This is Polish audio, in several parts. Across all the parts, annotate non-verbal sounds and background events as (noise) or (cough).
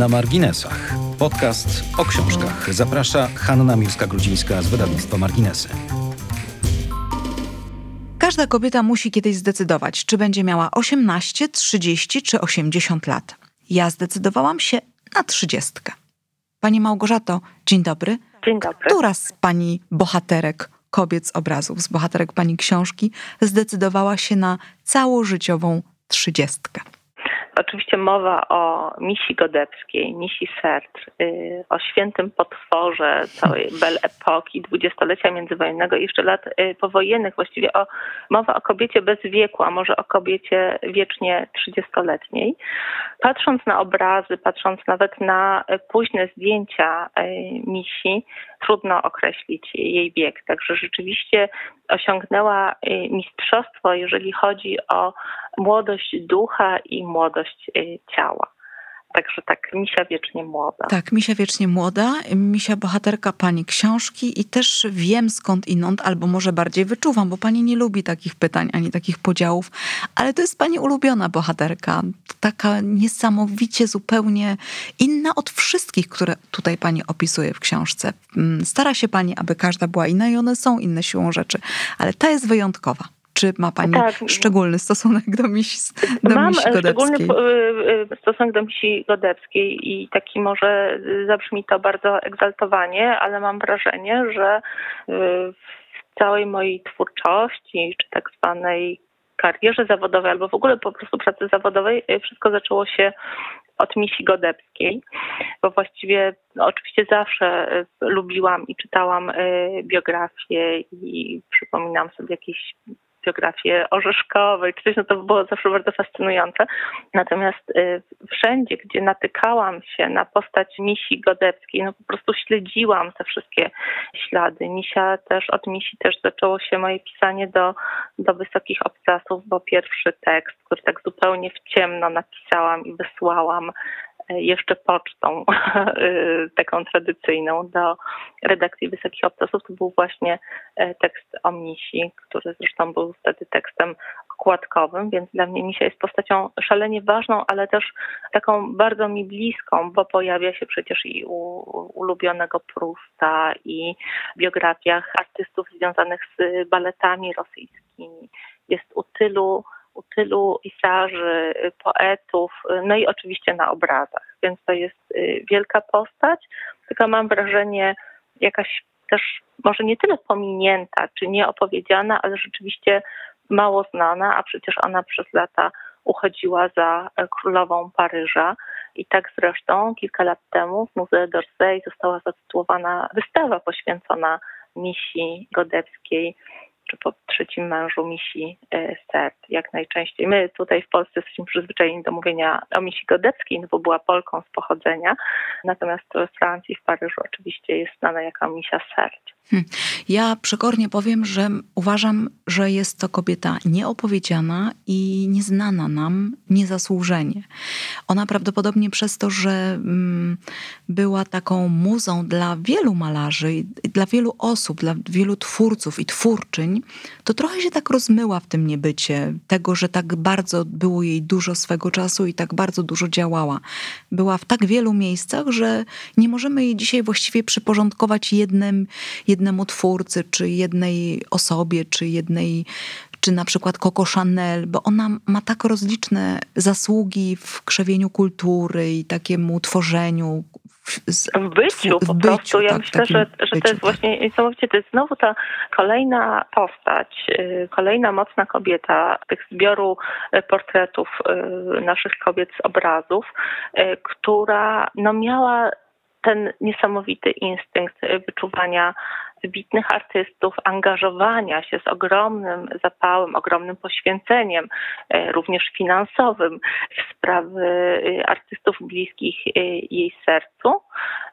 Na marginesach. Podcast o książkach. Zaprasza Hanna Miłska-Grudzińska z wydawnictwa Marginesy. Każda kobieta musi kiedyś zdecydować, czy będzie miała 18, 30 czy 80 lat. Ja zdecydowałam się na 30. Pani Małgorzato, dzień dobry. Dzień dobry. Która z pani bohaterek kobiet z obrazów, z bohaterek pani książki, zdecydowała się na całożyciową trzydziestkę? Oczywiście mowa o misi godebskiej, misi Sertr, y, o świętym potworze całej (laughs) Belle Epoki, dwudziestolecia międzywojennego i jeszcze lat y, powojennych. Właściwie o, mowa o kobiecie bez wieku, a może o kobiecie wiecznie trzydziestoletniej. Patrząc na obrazy, patrząc nawet na późne zdjęcia y, misi, trudno określić jej wiek. Także rzeczywiście osiągnęła mistrzostwo, jeżeli chodzi o młodość ducha i młodość y, ciała. Także tak, misia wiecznie młoda. Tak, misia wiecznie młoda, misia bohaterka pani książki i też wiem skąd inąd, albo może bardziej wyczuwam, bo pani nie lubi takich pytań ani takich podziałów, ale to jest pani ulubiona bohaterka. Taka niesamowicie zupełnie inna od wszystkich, które tutaj pani opisuje w książce. Mm, stara się pani, aby każda była inna i one są inne siłą rzeczy, ale ta jest wyjątkowa. Czy ma Pani tak. szczególny stosunek do misi, do Mam misi szczególny y, y, stosunek do misi godebskiej i taki może zabrzmi to bardzo egzaltowanie, ale mam wrażenie, że y, w całej mojej twórczości, czy tak zwanej karierze zawodowej, albo w ogóle po prostu pracy zawodowej, wszystko zaczęło się od misi godebskiej, bo właściwie no, oczywiście zawsze lubiłam i czytałam biografię i przypominam sobie jakieś biografię orzeszkowej czy coś, no to było zawsze bardzo fascynujące. Natomiast y, wszędzie, gdzie natykałam się na postać Misi Godeckiej, no po prostu śledziłam te wszystkie ślady. Misia też, od Misi też zaczęło się moje pisanie do, do wysokich obcasów, bo pierwszy tekst, który tak zupełnie w ciemno napisałam i wysłałam jeszcze pocztą (laughs) taką tradycyjną do redakcji Wysokich Obcasów, to był właśnie e, tekst o Misi, który zresztą był wtedy tekstem okładkowym, więc dla mnie Misia jest postacią szalenie ważną, ale też taką bardzo mi bliską, bo pojawia się przecież i u ulubionego Prusta i w biografiach artystów związanych z baletami rosyjskimi. Jest u tylu u tylu pisarzy, poetów, no i oczywiście na obrazach. Więc to jest y, wielka postać, tylko mam wrażenie jakaś też może nie tyle pominięta czy nieopowiedziana, ale rzeczywiście mało znana, a przecież ona przez lata uchodziła za królową Paryża. I tak zresztą kilka lat temu w Muzeum d'Orsay została zatytułowana wystawa poświęcona misji godewskiej czy po trzecim mężu misi e, Sert, jak najczęściej. My tutaj w Polsce jesteśmy przyzwyczajeni do mówienia o misi Godeckiej, no bo była Polką z pochodzenia, natomiast w Francji, w Paryżu oczywiście jest znana jako misia Sert. Hmm. Ja przekornie powiem, że uważam, że jest to kobieta nieopowiedziana i nieznana nam niezasłużenie. Ona prawdopodobnie przez to, że mm, była taką muzą dla wielu malarzy, dla wielu osób, dla wielu twórców i twórczyń, to trochę się tak rozmyła w tym niebycie, tego, że tak bardzo było jej dużo swego czasu i tak bardzo dużo działała. Była w tak wielu miejscach, że nie możemy jej dzisiaj właściwie przyporządkować jednym, jednemu twórcy, czy jednej osobie, czy jednej czy na przykład Coco Chanel, bo ona ma tak rozliczne zasługi w krzewieniu kultury i takiemu tworzeniu w byciu w po byciu, prostu. Ja tak, myślę, że, że byciu, to jest tak. właśnie niesamowicie, to jest znowu ta kolejna postać, y, kolejna mocna kobieta tych zbioru y, portretów y, naszych kobiet z obrazów, która no miała ten niesamowity instynkt wyczuwania wybitnych artystów, angażowania się z ogromnym zapałem, ogromnym poświęceniem, e, również finansowym w sprawy e, artystów bliskich e, jej sercu.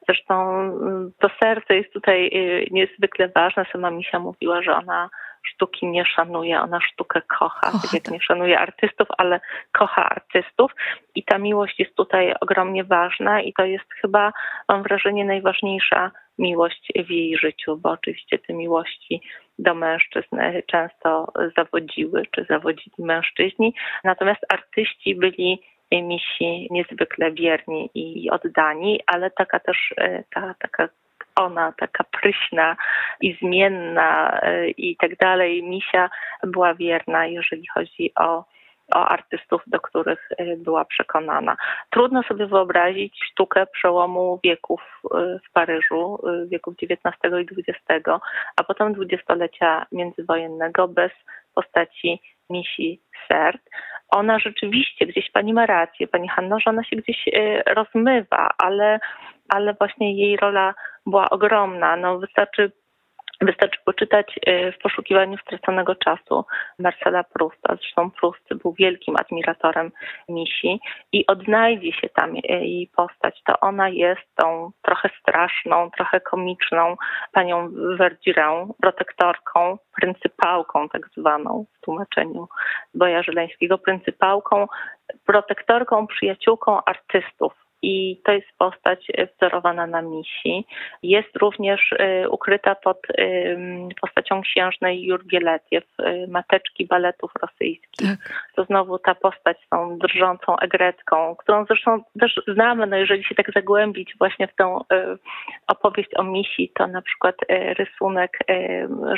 Zresztą mm, to serce jest tutaj niezwykle ważne. Sama Misia mówiła, że ona sztuki nie szanuje, ona sztukę kocha, tak. jak nie szanuje artystów, ale kocha artystów. I ta miłość jest tutaj ogromnie ważna i to jest chyba, mam wrażenie, najważniejsza miłość w jej życiu, bo oczywiście te miłości do mężczyzn często zawodziły, czy zawodzili mężczyźni, natomiast artyści byli misi niezwykle wierni i oddani, ale taka też ta, taka ona, taka pryśna i zmienna i tak dalej, misia była wierna, jeżeli chodzi o o artystów, do których y, była przekonana. Trudno sobie wyobrazić sztukę przełomu wieków y, w Paryżu, wieków XIX i XX, a potem dwudziestolecia międzywojennego bez postaci Misi Sert. Ona rzeczywiście, gdzieś pani ma rację, pani Hanno, że ona się gdzieś rozmywa, ale, ale właśnie jej rola była ogromna. No, wystarczy Wystarczy poczytać y, w poszukiwaniu straconego czasu Marcela Prousta. Zresztą Proust był wielkim admiratorem misi i odnajdzie się tam jej postać. To ona jest tą trochę straszną, trochę komiczną panią Verdirę, protektorką, pryncypałką tak zwaną w tłumaczeniu Boja Żeleńskiego, pryncypałką, protektorką, przyjaciółką artystów i to jest postać wzorowana na misi. Jest również y, ukryta pod postacią księżnej Jurgieletiew, y, mateczki baletów rosyjskich. Tak. To znowu ta postać z tą drżącą egretką, którą zresztą też znamy, no jeżeli się tak zagłębić właśnie w tę y, opowieść o misi, to na przykład rysunek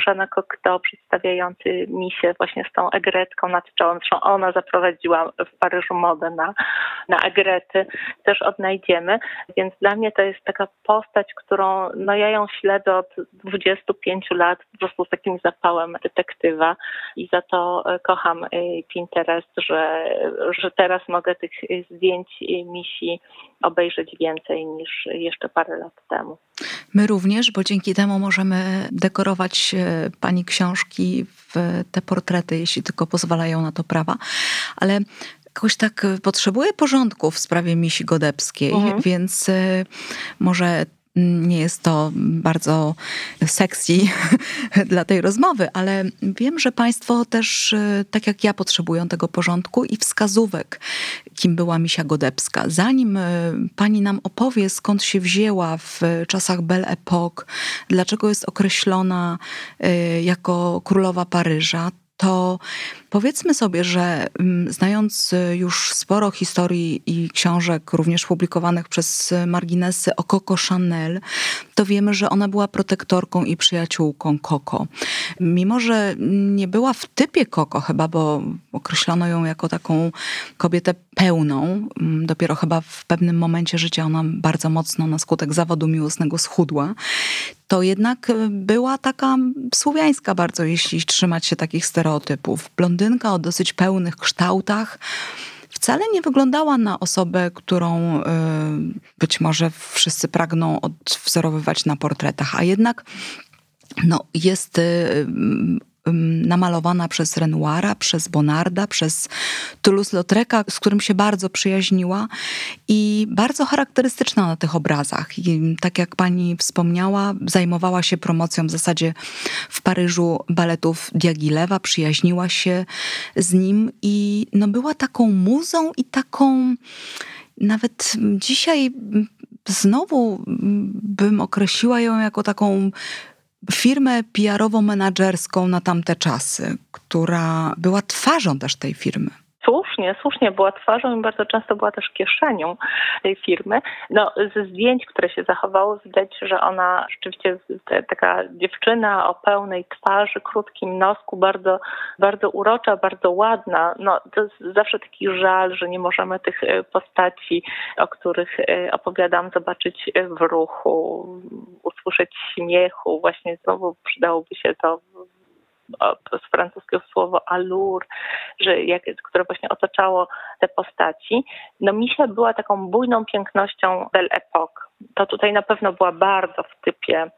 Żana Cocteau przedstawiający misię właśnie z tą egretką nad czołem. Zresztą ona zaprowadziła w Paryżu modę na, na egrety. Też odnajdziemy. Więc dla mnie to jest taka postać, którą no ja ją śledzę od 25 lat po prostu z takim zapałem detektywa i za to e, kocham e, Pinterest, że, że teraz mogę tych zdjęć misi obejrzeć więcej niż jeszcze parę lat temu. My również, bo dzięki temu możemy dekorować e, pani książki w te portrety, jeśli tylko pozwalają na to prawa. Ale jakoś tak e, potrzebuję porządku w sprawie misi godebskiej, mhm. więc e, może nie jest to bardzo sexy (laughs) dla tej rozmowy, ale wiem, że Państwo też, e, tak jak ja, potrzebują tego porządku i wskazówek, kim była Misia Godebska. Zanim Pani nam opowie, skąd się wzięła w czasach Belle Époque, dlaczego jest określona jako królowa Paryża, to powiedzmy sobie, że mm, znając y, już sporo historii i książek, również publikowanych przez marginesy o Coco Chanel, to wiemy, że ona była protektorką i przyjaciółką Coco. Mimo, że nie była w typie Coco chyba, bo określono ją jako taką kobietę pełną, mm, dopiero chyba w pewnym momencie życia ona bardzo mocno na skutek zawodu miłosnego schudła, to jednak y, była taka słowiańska bardzo, jeśli trzymać się takich stereotypów. Blondynka o dosyć pełnych kształtach, wcale nie wyglądała na osobę, którą y, być może wszyscy pragną odwzorowywać na portretach, a jednak no, jest y, namalowana przez Renoira, przez Bonarda, przez Toulouse-Lautreca, z którym się bardzo przyjaźniła i bardzo charakterystyczna na tych obrazach. I tak jak pani wspomniała, zajmowała się promocją w zasadzie w Paryżu baletów Diagilewa, przyjaźniła się z nim i no była taką muzą i taką nawet dzisiaj znowu bym określiła ją jako taką firmę PR-owo-menadżerską na tamte czasy, która była twarzą też tej firmy słusznie, słusznie była twarzą i bardzo często była też kieszenią tej firmy. No, ze zdjęć, które się zachowało, widać, że ona rzeczywiście taka dziewczyna o pełnej twarzy, krótkim nosku, bardzo, bardzo urocza, bardzo ładna. No, to jest zawsze taki żal, że nie możemy tych e, postaci, o których e, opowiadam, zobaczyć w ruchu, usłyszeć śmiechu. Właśnie znowu przydałoby się to z francuskiego słowo allure, że jak, które właśnie otaczało te postaci. No Misia była taką bujną pięknością Belle Époque. To tutaj na pewno była bardzo w typie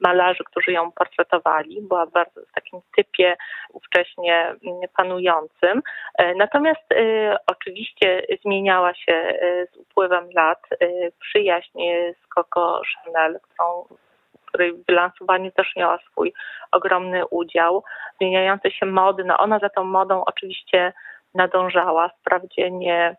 malarzy, którzy ją portretowali. Była bardzo w takim typie ówcześnie panującym. E, natomiast y, oczywiście zmieniała się y, z upływem lat. Y, przyjaźń z Coco Chanel, którą której w wylansowaniu też miała swój ogromny udział. Zmieniające się mody, no ona za tą modą oczywiście nadążała, wprawdzie nie,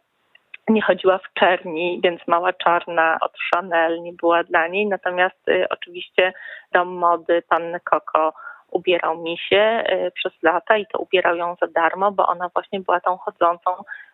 nie chodziła w czerni, więc mała czarna od Chanel nie była dla niej, natomiast y, oczywiście dom mody panny Coco ubierał mi się y, przez lata i to ubierał ją za darmo, bo ona właśnie była tą chodzącą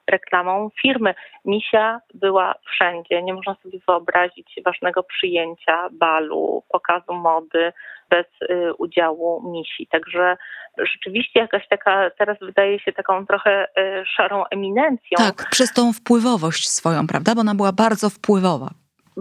reklamą firmy. Misia była wszędzie. Nie można sobie wyobrazić ważnego przyjęcia, balu, pokazu mody bez y, udziału misi. Także rzeczywiście jakaś taka, teraz wydaje się taką trochę y, szarą eminencją. Tak, przez tą wpływowość swoją, prawda? Bo ona była bardzo wpływowa.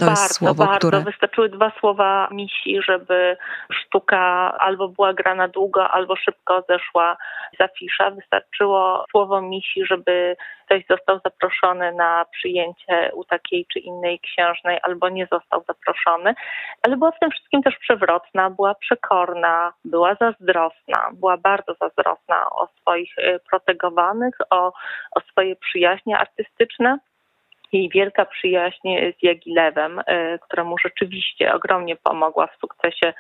To bardzo, słowo, bardzo. które... Wystarczyły dwa słowa misi, żeby sztuka albo była grana długo, albo szybko zeszła z afisza. Wystarczyło słowo misi, żeby ktoś został zaproszony na przyjęcie u takiej czy innej księżnej, albo nie został zaproszony. Ale była w tym wszystkim też przewrotna, była przekorna, była zazdrosna, była bardzo zazdrosna o swoich y, protegowanych, o, o swoje przyjaźnie artystyczne jej wielka przyjaźń z Jagilewem, e, któremu rzeczywiście ogromnie pomogła w sukcesie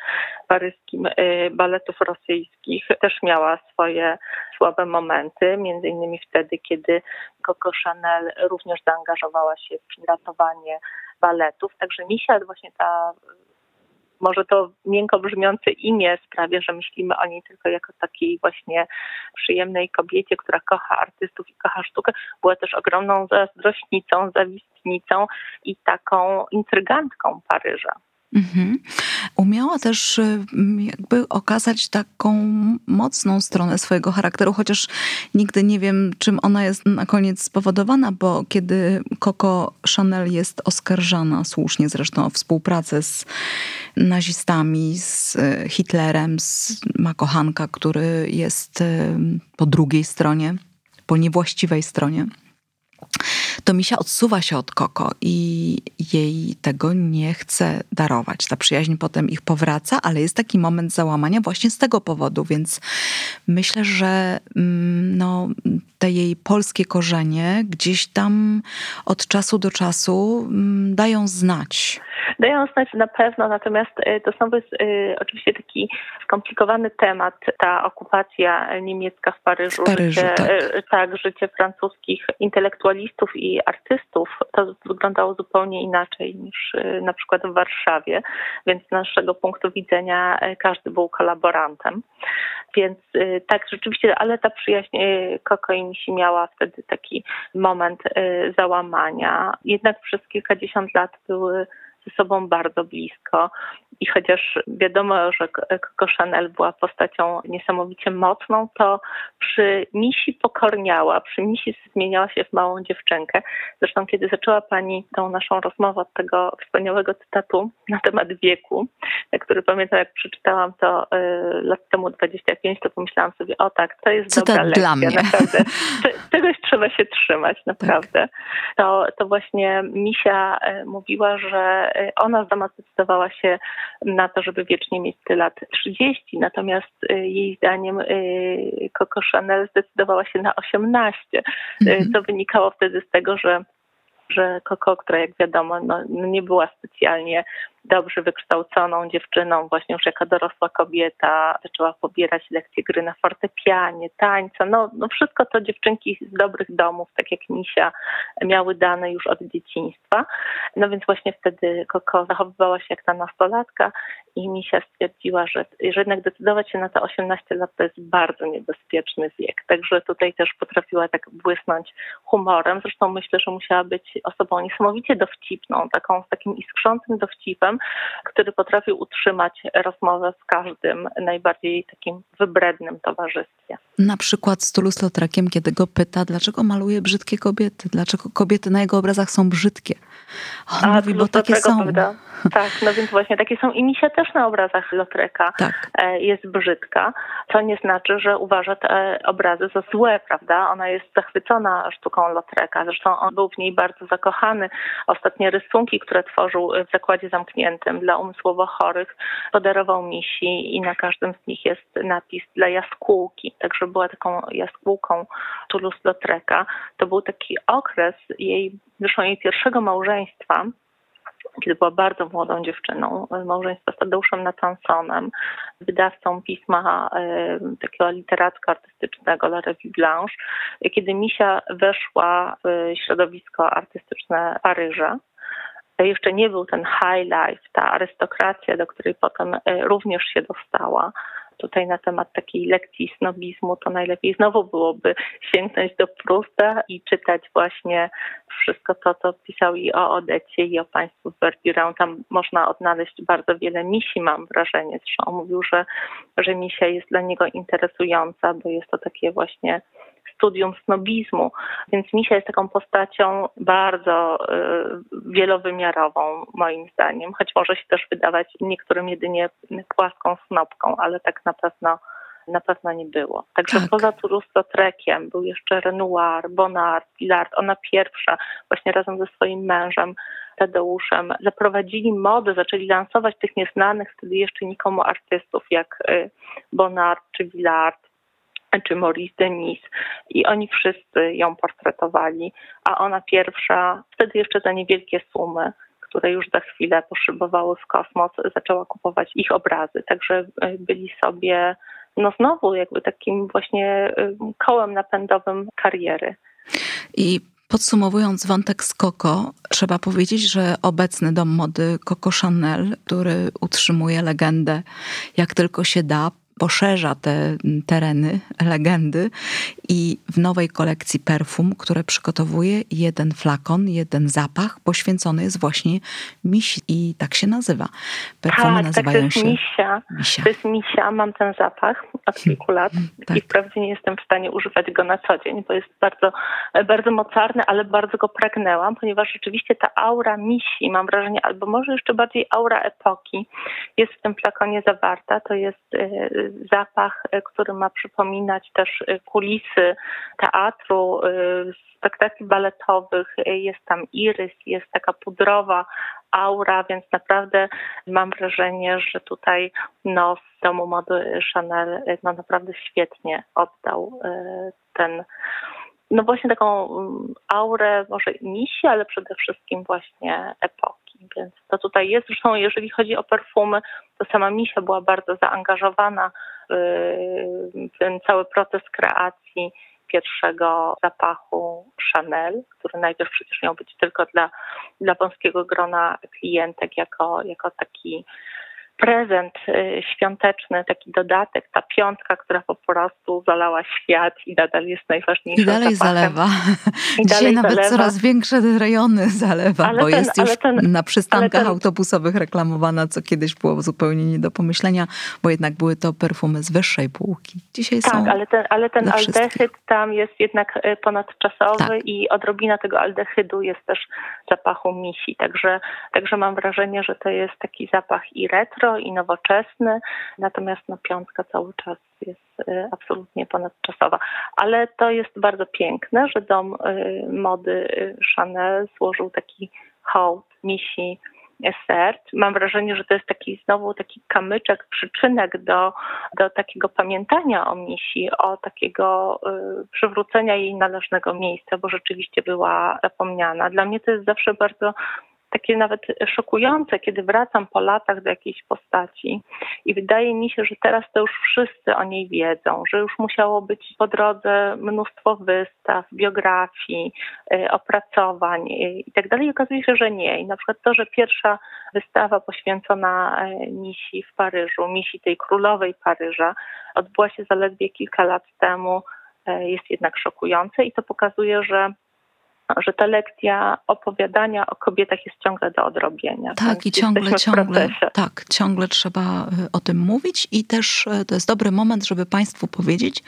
paryskim e, baletów rosyjskich, też miała swoje słabe momenty, między innymi wtedy, kiedy Coco Chanel również zaangażowała się w ratowanie baletów. Także Misia, właśnie ta może to miękko brzmiące imię sprawia, że myślimy o niej tylko jako takiej właśnie przyjemnej kobiecie, która kocha artystów i kocha sztukę. Była też ogromną zazdrośnicą, zawistnicą i taką intrygantką Paryża. Mhm. Umiała też jakby okazać taką mocną stronę swojego charakteru, chociaż nigdy nie wiem, czym ona jest na koniec spowodowana, bo kiedy Coco Chanel jest oskarżana, słusznie zresztą, o współpracę z nazistami, z y, Hitlerem, z, ma kochanka, który jest po drugiej stronie, po niewłaściwej stronie to Misia odsuwa się od Koko i jej tego nie chce darować. Ta przyjaźń potem ich powraca, ale jest taki moment załamania właśnie z tego powodu, więc myślę, że mm, no, te jej polskie korzenie gdzieś tam od czasu do czasu mm, dają znać. Dają znać na pewno, natomiast y, to znowu jest y, oczywiście taki skomplikowany temat, ta okupacja niemiecka w Paryżu. W Paryżu życie, tak. Y, tak, życie francuskich intelektualistów i artystów. To wyglądało zupełnie inaczej niż na przykład w Warszawie, więc z naszego punktu widzenia każdy był kolaborantem. Więc tak, rzeczywiście, ale ta przyjaźń Koko i Misi miała wtedy taki moment załamania. Jednak przez kilkadziesiąt lat były ze sobą bardzo blisko. I chociaż wiadomo, że Coco Chanel była postacią niesamowicie mocną, to przy misi pokorniała, przy misi zmieniała się w małą dziewczynkę. Zresztą kiedy zaczęła Pani tą naszą rozmowę od tego wspaniałego cytatu na temat wieku, który pamiętam jak przeczytałam to y, lat temu 25, to pomyślałam sobie, o tak, to jest Cytat dobra lekcja, dla mnie. naprawdę. (laughs) Czegoś trzeba się trzymać, naprawdę. To, to właśnie Misia y, mówiła, że ona sama zdecydowała się na to, żeby wiecznie mieć te lat 30, natomiast y, jej zdaniem y, Coco Chanel zdecydowała się na 18, mhm. co wynikało wtedy z tego, że że Coco, która jak wiadomo no nie była specjalnie dobrze wykształconą dziewczyną, właśnie już jako dorosła kobieta, zaczęła pobierać lekcje gry na fortepianie, tańca, no, no wszystko to dziewczynki z dobrych domów, tak jak Misia, miały dane już od dzieciństwa. No więc właśnie wtedy Koko zachowywała się jak ta nastolatka i Misia stwierdziła, że, że jednak decydować się na te 18 lat to jest bardzo niebezpieczny wiek. Także tutaj też potrafiła tak błysnąć humorem. Zresztą myślę, że musiała być osobą niesamowicie dowcipną, taką z takim iskrzącym dowcipem, który potrafił utrzymać rozmowę z każdym najbardziej takim wybrednym towarzystwie. Na przykład z Toulouse-Lautrec'iem, kiedy go pyta, dlaczego maluje brzydkie kobiety, dlaczego kobiety na jego obrazach są brzydkie. On A, mówi, bo takie są. Prawda? (laughs) Tak, no więc właśnie takie są. I Misia też na obrazach Lautreka tak. E, jest brzydka, co nie znaczy, że uważa te obrazy za złe, prawda? Ona jest zachwycona sztuką Lautreka. Zresztą on był w niej bardzo zakochany. Ostatnie rysunki, które tworzył w zakładzie zamkniętym dla umysłowo chorych, podarował Misi i na każdym z nich jest napis dla jaskółki. Także była taką jaskółką Toulouse-Lautreka. To był taki okres jej, zresztą jej pierwszego małżeństwa, kiedy była bardzo młodą dziewczyną, małżeństwo z Tadeuszem Natansonem, wydawcą pisma e, takiego literacko-artystycznego La Revue Blanche, kiedy Misia weszła w środowisko artystyczne Paryża. Jeszcze nie był ten high life, ta arystokracja, do której potem e, również się dostała tutaj na temat takiej lekcji snobizmu, to najlepiej znowu byłoby sięgnąć do Prusta i czytać właśnie wszystko to, co pisał i o Odecie, i o państwu Verdurę. Tam można odnaleźć bardzo wiele misi, mam wrażenie. Zresztą on mówił, że, że jest dla niego interesująca, bo jest to takie właśnie studium snobizmu. Więc Misia jest taką postacią bardzo y, wielowymiarową, moim zdaniem, choć może się też wydawać niektórym jedynie płaską snobką, ale tak na pewno na pewno nie było. Także tak. poza Toulouse-Lautrec'iem był jeszcze Renoir, Bonnard, Villard. Ona pierwsza, właśnie razem ze swoim mężem Tadeuszem, zaprowadzili modę, zaczęli lansować tych nieznanych wtedy jeszcze nikomu artystów jak y, Bonnard czy Villard czy Maurice Denis i oni wszyscy ją portretowali, a ona pierwsza, wtedy jeszcze za niewielkie sumy, które już za chwilę poszybowały w kosmos, zaczęła kupować ich obrazy. Także e, byli sobie, no znowu jakby takim właśnie e, kołem napędowym kariery. I Podsumowując wątek z Coco, trzeba powiedzieć, że obecny dom mody Coco Chanel, który utrzymuje legendę jak tylko się da, poszerza te tereny, legendy i w nowej kolekcji perfum, które przygotowuje jeden flakon, jeden zapach poświęcony jest właśnie misi i tak się nazywa. Perfumy tak, nazywają tak, to jest się misia. misia. To jest misia, mam ten zapach od kilku lat tak. i wprawdzie nie jestem w stanie używać go na co dzień, bo jest bardzo, bardzo mocarny, ale bardzo go pragnęłam, ponieważ rzeczywiście ta aura misi, mam wrażenie, albo może jeszcze bardziej aura epoki jest w tym flakonie zawarta. To jest e, zapach, e, który ma przypominać też e, kulisy teatru, e, spektakli baletowych. Jest tam irys, jest taka pudrowa aura, więc naprawdę mam wrażenie, że tutaj no, z domu mody Chanel no, naprawdę świetnie oddał ten no właśnie taką mm, aurę może misi, ale przede wszystkim właśnie epoki. Więc to tutaj jest. Zresztą jeżeli chodzi o perfumy, to sama Misia była bardzo zaangażowana w ten cały proces kreacji pierwszego zapachu Chanel, który najpierw przecież miał być tylko dla, dla wąskiego grona klientek jako, jako taki prezent y, świąteczny, taki dodatek, ta piątka, która po prostu zalała świat i nadal jest najważniejsza. I dalej zapachem. zalewa. I Dzisiaj dalej nawet zalewa. coraz większe rejony zalewa, ale bo ten, jest już ten, na przystankach ten... autobusowych reklamowana, co kiedyś było zupełnie nie do pomyślenia, bo jednak były to perfumy z wyższej półki. Dzisiaj tak, są ale ten, ale ten aldehyd tam jest jednak y, ponadczasowy tak. i odrobina tego aldehydu jest też zapachu misi, także, także mam wrażenie, że to jest taki zapach i retro, i nowoczesny, natomiast no, piątka cały czas jest y, absolutnie ponadczasowa. Ale to jest bardzo piękne, że dom y, mody y, Chanel złożył taki hołd misi Sert. Mam wrażenie, że to jest taki znowu taki kamyczek, przyczynek do, do takiego pamiętania o misi, o takiego y, przywrócenia jej należnego miejsca, bo rzeczywiście była zapomniana. Dla mnie to jest zawsze bardzo takie nawet szokujące, kiedy wracam po latach do jakiejś postaci i wydaje mi się, że teraz to już wszyscy o niej wiedzą, że już musiało być po drodze mnóstwo wystaw, biografii, y, opracowań y, i tak. I okazuje się, że nie. I na przykład to, że pierwsza wystawa poświęcona y, misi w Paryżu, misi tej królowej Paryża, odbyła się zaledwie kilka lat temu, jest jednak szokujące i to pokazuje, że że ta lekcja opowiadania o kobietach jest ciągle do odrobienia. Tak, i ciągle, ciągle, tak, ciągle trzeba y, o tym mówić i też y, to jest dobry moment, żeby Państwu powiedzieć,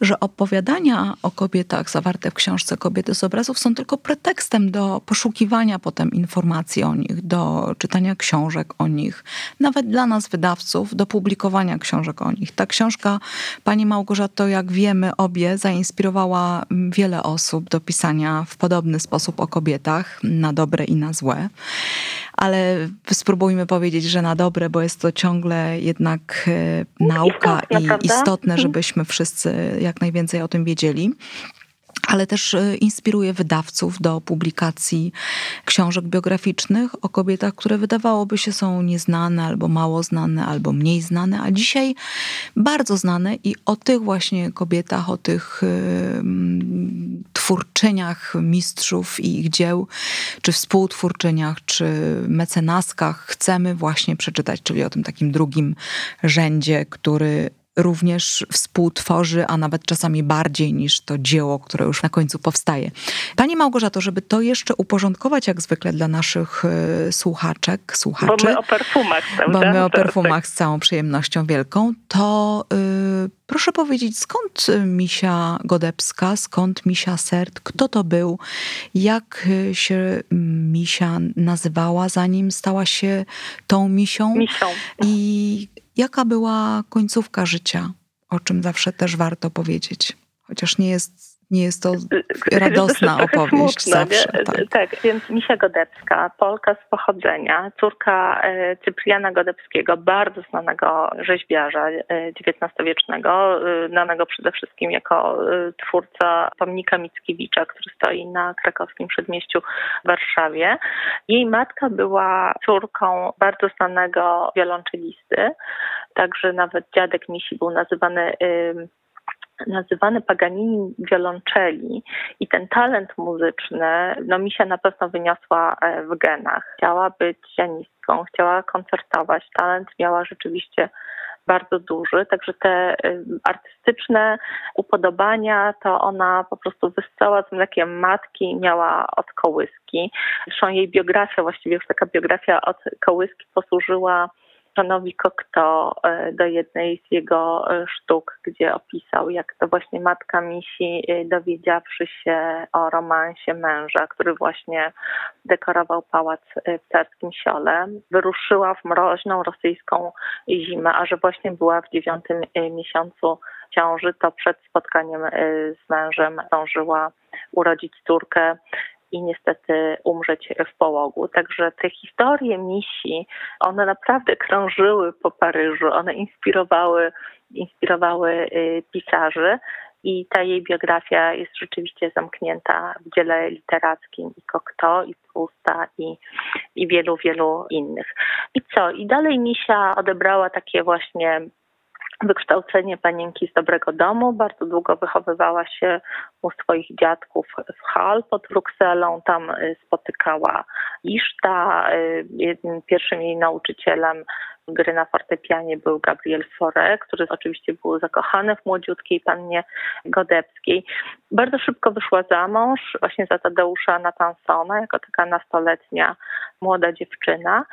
że opowiadania o kobietach zawarte w książce Kobiety z obrazów są tylko pretekstem do poszukiwania potem informacji o nich, do czytania książek o nich, nawet dla nas wydawców, do publikowania książek o nich. Ta książka Pani Małgorzato, jak wiemy obie, zainspirowała mm, wiele osób do pisania w podobny sposób o kobietach, na dobre i na złe. Ale spróbujmy powiedzieć, że na dobre, bo jest to ciągle jednak e, nauka istotne, i prawda? istotne, mhm. żebyśmy wszyscy jak najwięcej o tym wiedzieli. Ale też e, inspiruje wydawców do publikacji książek biograficznych o kobietach, które wydawałoby się są nieznane, albo mało znane, albo mniej znane, a dzisiaj bardzo znane i o tych właśnie kobietach, o tych twórczyniach mistrzów i ich dzieł, czy współtwórczyniach, czy mecenaskach chcemy właśnie przeczytać, czyli o tym takim drugim rzędzie, który również współtworzy, a nawet czasami bardziej niż to dzieło, które już na końcu powstaje. Pani Małgorzato, żeby to jeszcze uporządkować jak zwykle dla naszych e, słuchaczek, słuchaczy. Bo my o perfumach, prawda? Bo my o perfumach z całą przyjemnością wielką, to yy, proszę powiedzieć, skąd Misia Godebska, skąd Misia Sert, kto to był, jak się Misia nazywała, zanim stała się tą Misią? Misią. I Jaka była końcówka życia, o czym zawsze też warto powiedzieć, chociaż nie jest nie jest to radosna opowieść smutno, zawsze. Tak. tak. więc Misia Godebska, Polka z pochodzenia, córka e, Cypriana Godebskiego, bardzo znanego rzeźbiarza XIX-wiecznego, e, znanego przede wszystkim jako e, twórca pomnika Mickiewicza, który stoi na krakowskim przedmieściu w Warszawie. Jej matka była córką bardzo znanego wiolonczelisty, także nawet dziadek Misi był nazywany nazywany Paganini wiolonczeli i ten talent muzyczny, no mi się na pewno wyniosła e, w genach. Chciała być pianistką, chciała koncertować, talent miała rzeczywiście bardzo duży, także te e, artystyczne upodobania to ona po prostu wyssała z mlekiem matki, miała od kołyski. Zresztą jej biografia, właściwie już taka biografia od kołyski posłużyła Janowi Cocteau e, do jednej z jego e, sztuk, gdzie opisał, jak to właśnie matka Misi, e, dowiedziawszy się o romansie męża, który właśnie dekorował pałac w Carskim Siole, wyruszyła w mroźną rosyjską zimę, a że właśnie była w dziewiątym miesiącu ciąży, to przed spotkaniem z mężem zdążyła urodzić córkę i niestety umrzeć w połogu. Także te historie misi, one naprawdę krążyły po Paryżu, one inspirowały, inspirowały y, pisarzy. I ta jej biografia jest rzeczywiście zamknięta w dziele literackim i Cocteau, i Prousta, i, i wielu, wielu innych. I co? I dalej Misia odebrała takie właśnie wykształcenie panienki z dobrego domu. Bardzo długo wychowywała się u swoich dziadków w Hal pod Brukselą. Tam y, spotykała Iszta. Y, pierwszym jej nauczycielem gry na fortepianie był Gabriel Fore, który oczywiście był zakochany w młodziutkiej pannie Godebskiej. Bardzo szybko wyszła za mąż właśnie za Tadeusza Natansona jako taka nastoletnia młoda dziewczyna.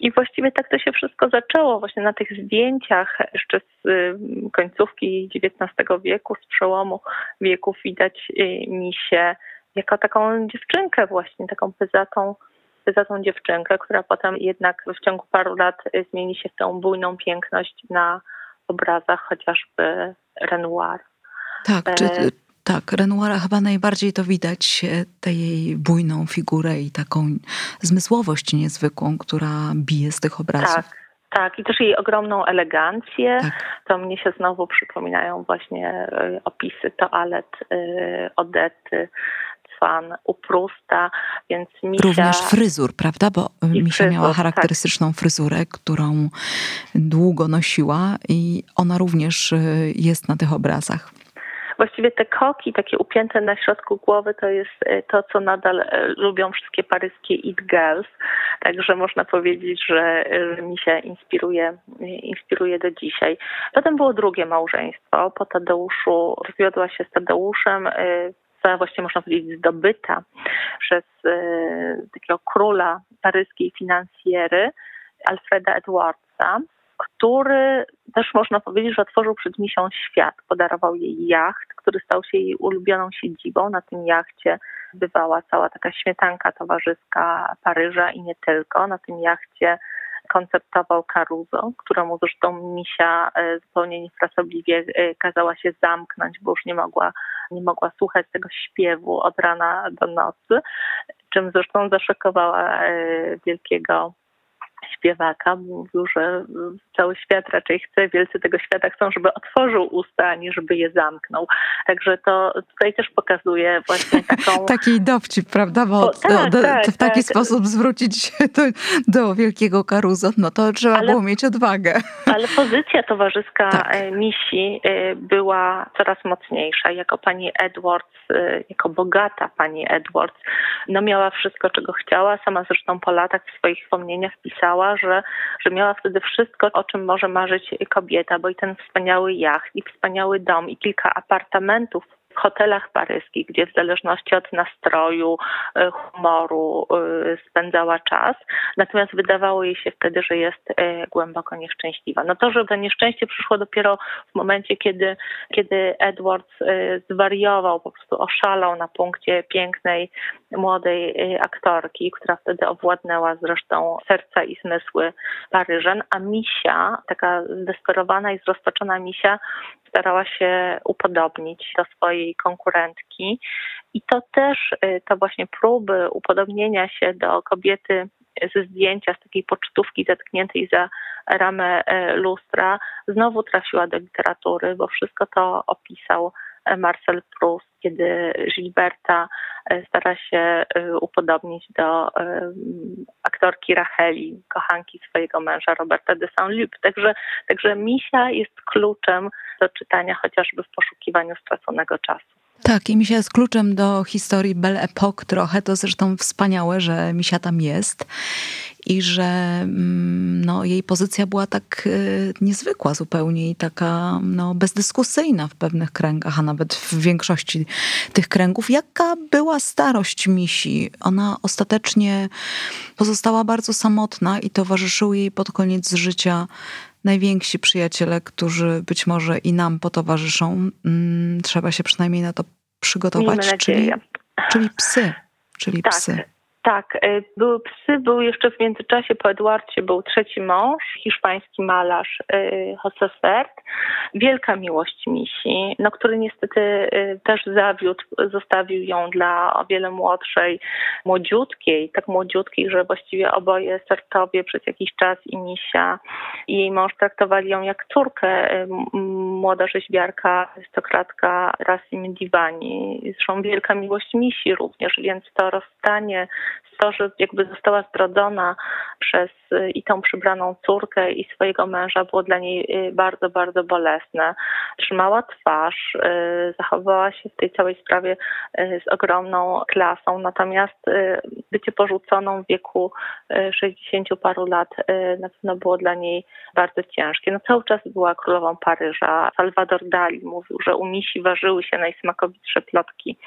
I właściwie tak to się wszystko zaczęło właśnie na tych zdjęciach jeszcze z y, końcówki XIX wieku, z przełomu wieków widać y, mi się jako taką dziewczynkę właśnie, taką pyzatą, pyzatą dziewczynkę, która potem jednak w ciągu paru lat y, zmieni się w tą bujną piękność na obrazach chociażby Renoir. Tak, czy, e, tak, Renoira chyba najbardziej to widać, e, tę jej bujną figurę i taką zmysłowość niezwykłą, która bije z tych obrazów. Tak. Tak, i też jej ogromną elegancję. Tak. To mnie się znowu przypominają właśnie e, opisy toalet e, Odety, Cwan, Uprusta, więc Misia... Również fryzur, prawda? Bo I Misia fryzur, miała tak. charakterystyczną tak. fryzurę, którą długo nosiła i ona również jest na tych obrazach. Właściwie te koki takie upięte na środku głowy to jest e, to, co nadal e, lubią wszystkie paryskie it girls. Także można powiedzieć, że, że mi się inspiruje, inspiruje do dzisiaj. Potem było drugie małżeństwo. Po Tadeuszu rozwiodła się z Tadeuszem e, właściwie można powiedzieć zdobyta przez takiego króla paryskiej finansjery Alfreda Edwardsa który też można powiedzieć, że otworzył przed misią świat. Podarował jej jacht, który stał się jej ulubioną siedzibą. Na tym jachcie bywała cała taka śmietanka towarzyska Paryża i nie tylko. Na tym jachcie koncertował Caruso, któremu zresztą misia e, zupełnie niefrasobliwie e, kazała się zamknąć, bo już nie mogła, nie mogła słuchać tego śpiewu od rana do nocy, czym zresztą zaszokowała e, wielkiego śpiewaka. Mówił, że cały świat raczej chce, wielcy tego świata chcą, żeby otworzył usta, a nie żeby je zamknął. Także to tutaj też pokazuje właśnie (laughs) taką... Taki dowcip, prawda? Bo o, tak, do, tak, w taki tak. sposób zwrócić się do, do wielkiego Karuzo, no to trzeba ale, było mieć odwagę. (laughs) Ale pozycja towarzyska tak. E, Misi e, była coraz mocniejsza. Jako pani Edwards, e, jako bogata pani Edwards, no miała wszystko, czego chciała. Sama zresztą po latach w swoich wspomnieniach pisała, że, że miała wtedy wszystko, o czym może marzyć kobieta, bo i ten wspaniały jacht, i wspaniały dom, i kilka apartamentów w hotelach paryskich, gdzie w zależności od nastroju, e, humoru e, spędzała czas. Natomiast wydawało jej się wtedy, że jest e, głęboko nieszczęśliwa. No to, że to nieszczęście przyszło dopiero w momencie, kiedy, kiedy Edwards zwariował, po prostu oszalał na punkcie pięknej, młodej aktorki, która wtedy owładnęła zresztą serca i zmysły Paryżan, a Misia, taka zdesperowana i zrozpaczona Misia, starała się upodobnić do swojej konkurentki. I to też, y, to właśnie próby upodobnienia się do kobiety ze zdjęcia, z takiej pocztówki zatkniętej za ramę y, lustra, znowu trafiła do literatury, bo wszystko to opisał y, Marcel Proust, kiedy Gilberta stara się upodobnić do aktorki Racheli, kochanki swojego męża Roberta de Saint-Luc. Także, także jest kluczem do czytania chociażby w poszukiwaniu straconego czasu. Tak, i Misia jest kluczem do historii Belle Epoque trochę. To zresztą wspaniałe, że Misia tam jest i że mm, no, jej pozycja była tak y, niezwykła zupełnie i taka no, bezdyskusyjna w pewnych kręgach, a nawet w większości tych kręgów. Jaka była starość Misi? Ona ostatecznie pozostała bardzo samotna i towarzyszyły jej pod koniec życia najwięksi przyjaciele, którzy być może i nam potowarzyszą. Mm, trzeba się przynajmniej na to przygotować, czyli, czyli psy. Czyli tak. psy. Tak, e, były psy, był jeszcze w międzyczasie po Edwardzie był trzeci mąż, hiszpański malarz e, José Fert. Wielka miłość misi, no, który niestety e, też zawiódł, zostawił ją dla o wiele młodszej, młodziutkiej, tak młodziutkiej, że właściwie oboje sertowie przez jakiś czas i misia i jej mąż traktowali ją jak córkę, młoda rzeźbiarka, arystokratka Rasim Divani. Zresztą wielka miłość misi również, więc to rozstanie to, jakby została zdradzona przez y, i tą przybraną córkę i swojego męża było dla niej y, bardzo, bardzo bolesne. Trzymała twarz, y, zachowała się w tej całej sprawie z ogromną klasą, natomiast bycie porzuconą w wieku 60 paru lat na pewno było dla niej bardzo ciężkie. No cały czas była królową Paryża. Salvador Dali mówił, że u misi ważyły się najsmakowitsze plotki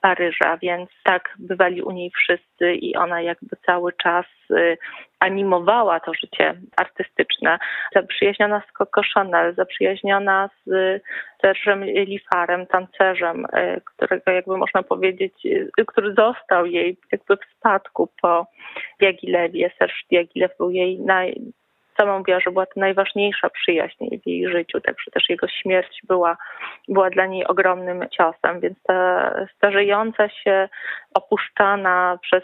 Paryża, więc tak bywali u niej wszyscy i ona jakby cały czas y, animowała to życie artystyczne. Zaprzyjaźniona z Coco Chanel, zaprzyjaźniona z Serge'em Lifarem, tancerzem, y, którego jakby można powiedzieć, y, który został jej jakby w spadku po Diagilewie. Serge Diaghilev był jej naj, sama mówiła, że była to najważniejsza przyjaźń w jej życiu, także też jego śmierć była, była dla niej ogromnym ciosem, więc ta starzejąca się, opuszczana przez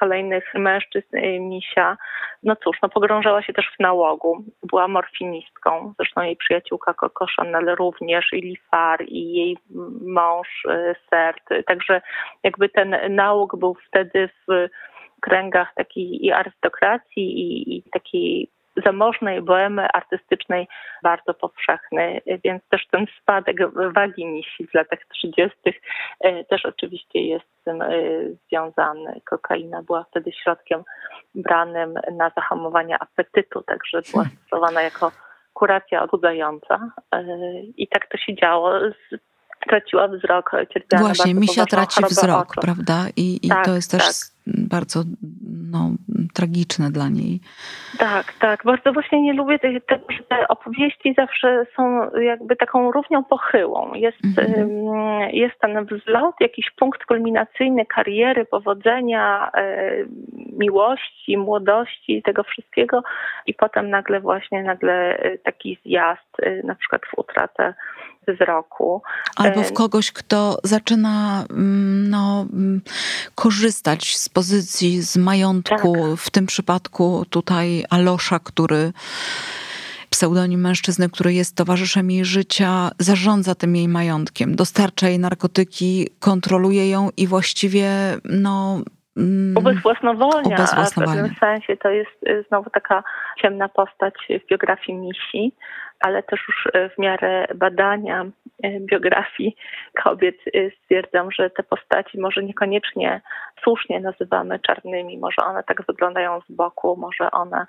kolejnych mężczyzn misia, no cóż, no pogrążała się też w nałogu. Była morfinistką, zresztą jej przyjaciółka Coco Chanel również, i Lifar, i jej mąż y, Sert, także jakby ten nałóg był wtedy w kręgach takiej i arystokracji i, i takiej zamożnej boemy artystycznej bardzo powszechny, więc też ten spadek wagi misi w latach 30. E, też oczywiście jest z tym e, związany. Kokaina była wtedy środkiem branym na zahamowanie apetytu, także była stosowana jako kuracja odchudzająca e, i tak to się działo traciła wzrok, cierpiała Właśnie, misia traci wzrok, oczu. prawda? I, i tak, to jest też tak. bardzo no, tragiczne dla niej. Tak, tak. Bardzo właśnie nie lubię że te opowieści zawsze są jakby taką równią pochyłą. Jest, mhm. jest ten wzlot, jakiś punkt kulminacyjny kariery, powodzenia, e, miłości, młodości, tego wszystkiego i potem nagle właśnie nagle e, taki zjazd, e, na przykład w utratę wzroku. Albo w kogoś, kto zaczyna mm, no, mm, korzystać z pozycji, z majątku. Tak. W tym przypadku tutaj Alosza, który pseudonim mężczyzny, który jest towarzyszem jej życia, zarządza tym jej majątkiem, dostarcza jej narkotyki, kontroluje ją i właściwie no, mm, Ubezwłasnowolnia, a w pewnym sensie to jest y, znowu taka ciemna postać w biografii Misi, ale też już y, w miarę badania y, biografii kobiet stwierdzam, że te postaci może niekoniecznie słusznie nazywamy czarnymi, może one tak wyglądają z boku, może one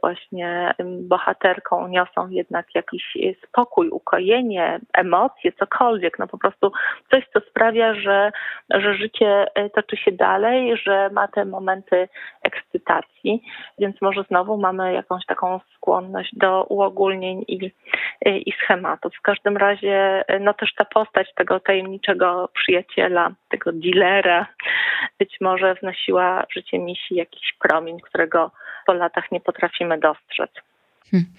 właśnie bohaterką niosą jednak jakiś spokój, ukojenie, emocje, cokolwiek, no po prostu coś, co sprawia, że, że życie e, toczy się dalej, że ma te momenty ekscytacji, więc może znowu mamy jakąś taką skłonność do uogólnień i, i schematów. W każdym razie, e, no też ta postać tego tajemniczego przyjaciela, tego dealera, być może wnosiła w życie misi jakiś promień, którego po latach nie potrafimy dostrzec. Hmm.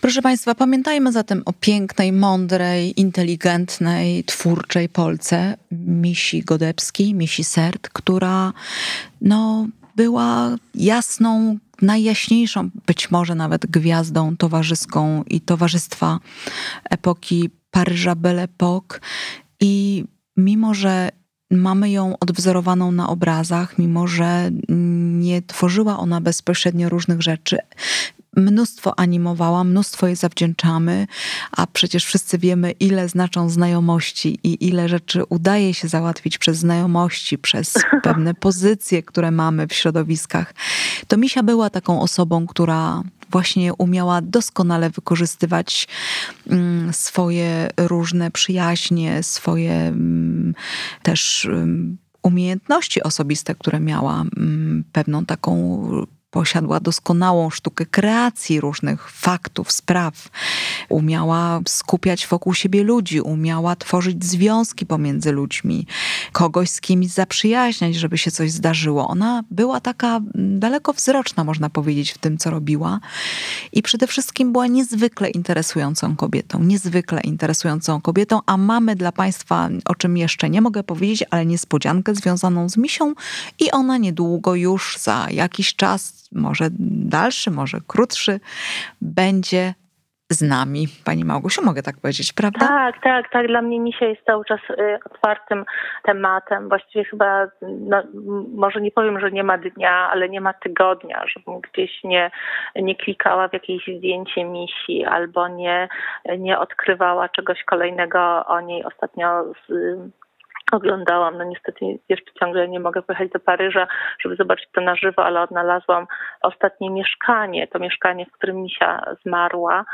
Proszę Państwa, pamiętajmy zatem o pięknej, mądrej, inteligentnej, twórczej Polce, Misi Godebskiej, Misi Sert, która no, była jasną, najjaśniejszą, być może nawet gwiazdą towarzyską i towarzystwa epoki Paryża Belle Époque. I mimo, że mamy ją odwzorowaną na obrazach, mimo że nie tworzyła ona bezpośrednio różnych rzeczy mnóstwo animowała, mnóstwo jej zawdzięczamy, a przecież wszyscy wiemy, ile znaczą znajomości i ile rzeczy udaje się załatwić przez znajomości, przez (laughs) pewne pozycje, które mamy w środowiskach. To Misia była taką osobą, która właśnie umiała doskonale wykorzystywać mm, swoje różne przyjaźnie, swoje mm, też mm, umiejętności osobiste, które miała, pewną taką posiadła doskonałą sztukę kreacji różnych faktów, spraw. Umiała skupiać wokół siebie ludzi, umiała tworzyć związki pomiędzy ludźmi, kogoś z kimś zaprzyjaźniać, żeby się coś zdarzyło. Ona była taka dalekowzroczna, można powiedzieć, w tym, co robiła. I przede wszystkim była niezwykle interesującą kobietą, niezwykle interesującą kobietą, a mamy dla Państwa, o czym jeszcze nie mogę powiedzieć, ale niespodziankę związaną z misią i ona niedługo już za jakiś czas może dalszy, może krótszy, będzie z nami. Pani Małgosiu, mogę tak powiedzieć, prawda? Tak, tak, tak. Dla mnie misia jest cały czas y, otwartym tematem. Właściwie chyba, no, może nie powiem, że nie ma dnia, ale nie ma tygodnia, żebym gdzieś nie, nie klikała w jakieś zdjęcie misi albo nie, nie odkrywała czegoś kolejnego o niej. Ostatnio z, oglądałam. No niestety jeszcze ciągle nie mogę pojechać do Paryża, żeby zobaczyć to na żywo, ale odnalazłam ostatnie mieszkanie, to mieszkanie, w którym Misia zmarła,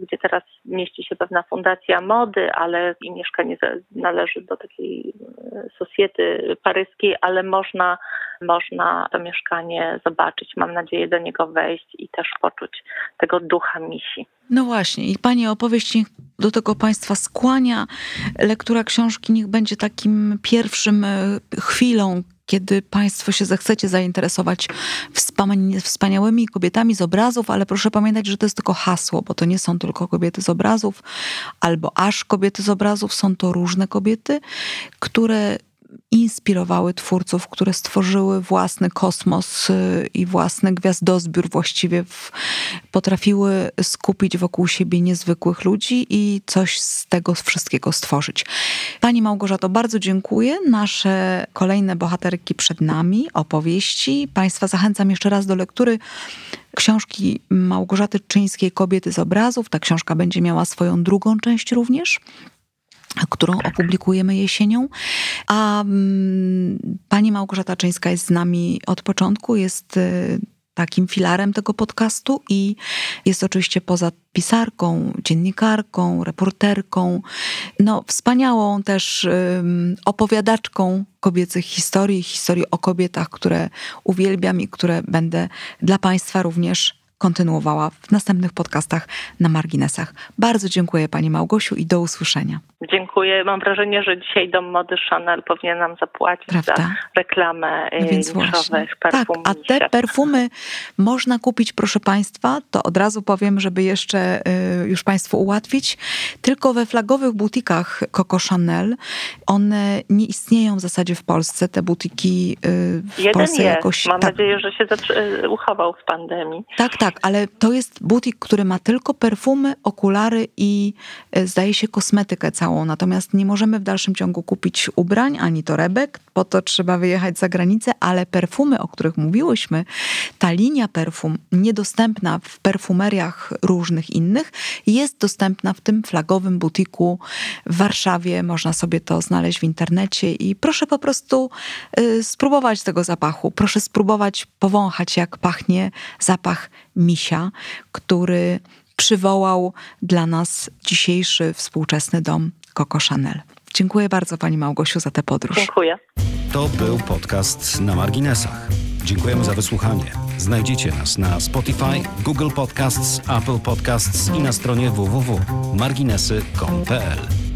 gdzie teraz mieści się pewna fundacja mody, ale i mieszkanie należy do takiej e, socjety paryskiej, ale można, można to mieszkanie zobaczyć. Mam nadzieję do niego wejść i też poczuć tego ducha Misi. No właśnie, i Pani opowieść do tego Państwa skłania. Lektura książki niech będzie takim pierwszym e, chwilą, kiedy Państwo się zechcecie zainteresować wspaniałymi kobietami z obrazów, ale proszę pamiętać, że to jest tylko hasło, bo to nie są tylko kobiety z obrazów, albo aż kobiety z obrazów, są to różne kobiety, które inspirowały twórców, które stworzyły własny kosmos y, i własny gwiazdozbiór, właściwie w, potrafiły skupić wokół siebie niezwykłych ludzi i coś z tego wszystkiego stworzyć. Pani Małgorzato, bardzo dziękuję. Nasze kolejne bohaterki przed nami, opowieści. Państwa zachęcam jeszcze raz do lektury książki Małgorzaty Czyńskiej Kobiety z obrazów. Ta książka będzie miała swoją drugą część również którą opublikujemy jesienią. A mm, pani Małgorzata Czyńska jest z nami od początku, jest y, takim filarem tego podcastu i jest oczywiście poza pisarką, dziennikarką, reporterką, no wspaniałą też opowiadaczką kobiecych historii, historii o kobietach, które uwielbiam i które będę dla Państwa również kontynuowała w następnych podcastach na marginesach. Bardzo dziękuję Pani Małgosiu i do usłyszenia. Dziękuję. Mam wrażenie, że dzisiaj Dom Mody Chanel powinien nam zapłacić Prawda? za reklamę no więc właśnie. Tak, a te perfumy można kupić, proszę Państwa, to od razu powiem, żeby jeszcze y, już Państwu ułatwić, tylko we flagowych butikach Coco Chanel. One nie istnieją w zasadzie w Polsce, te butiki y, w Jeden Polsce jest. jakoś... Mam tak, nadzieję, że się y, uchował w pandemii. Tak, tak, ale to jest butik, który ma tylko perfumy, okulary i zdaje się kosmetykę całą Natomiast nie możemy w dalszym ciągu kupić ubrań ani torebek, po to trzeba wyjechać za granicę, ale perfumy, o których mówiłyśmy, ta linia perfum niedostępna w perfumeriach różnych innych, jest dostępna w tym flagowym butiku w Warszawie. Można sobie to znaleźć w internecie i proszę po prostu y, spróbować tego zapachu. Proszę spróbować powąchać, jak pachnie zapach misia, który przywołał dla nas dzisiejszy współczesny dom Coco Chanel. Dziękuję bardzo Pani Małgosiu za tę podróż. Dziękuję. To był podcast na marginesach. Dziękujemy za wysłuchanie. Znajdziecie nas na Spotify, Google Podcasts, Apple Podcasts i na stronie www.marginesy.pl.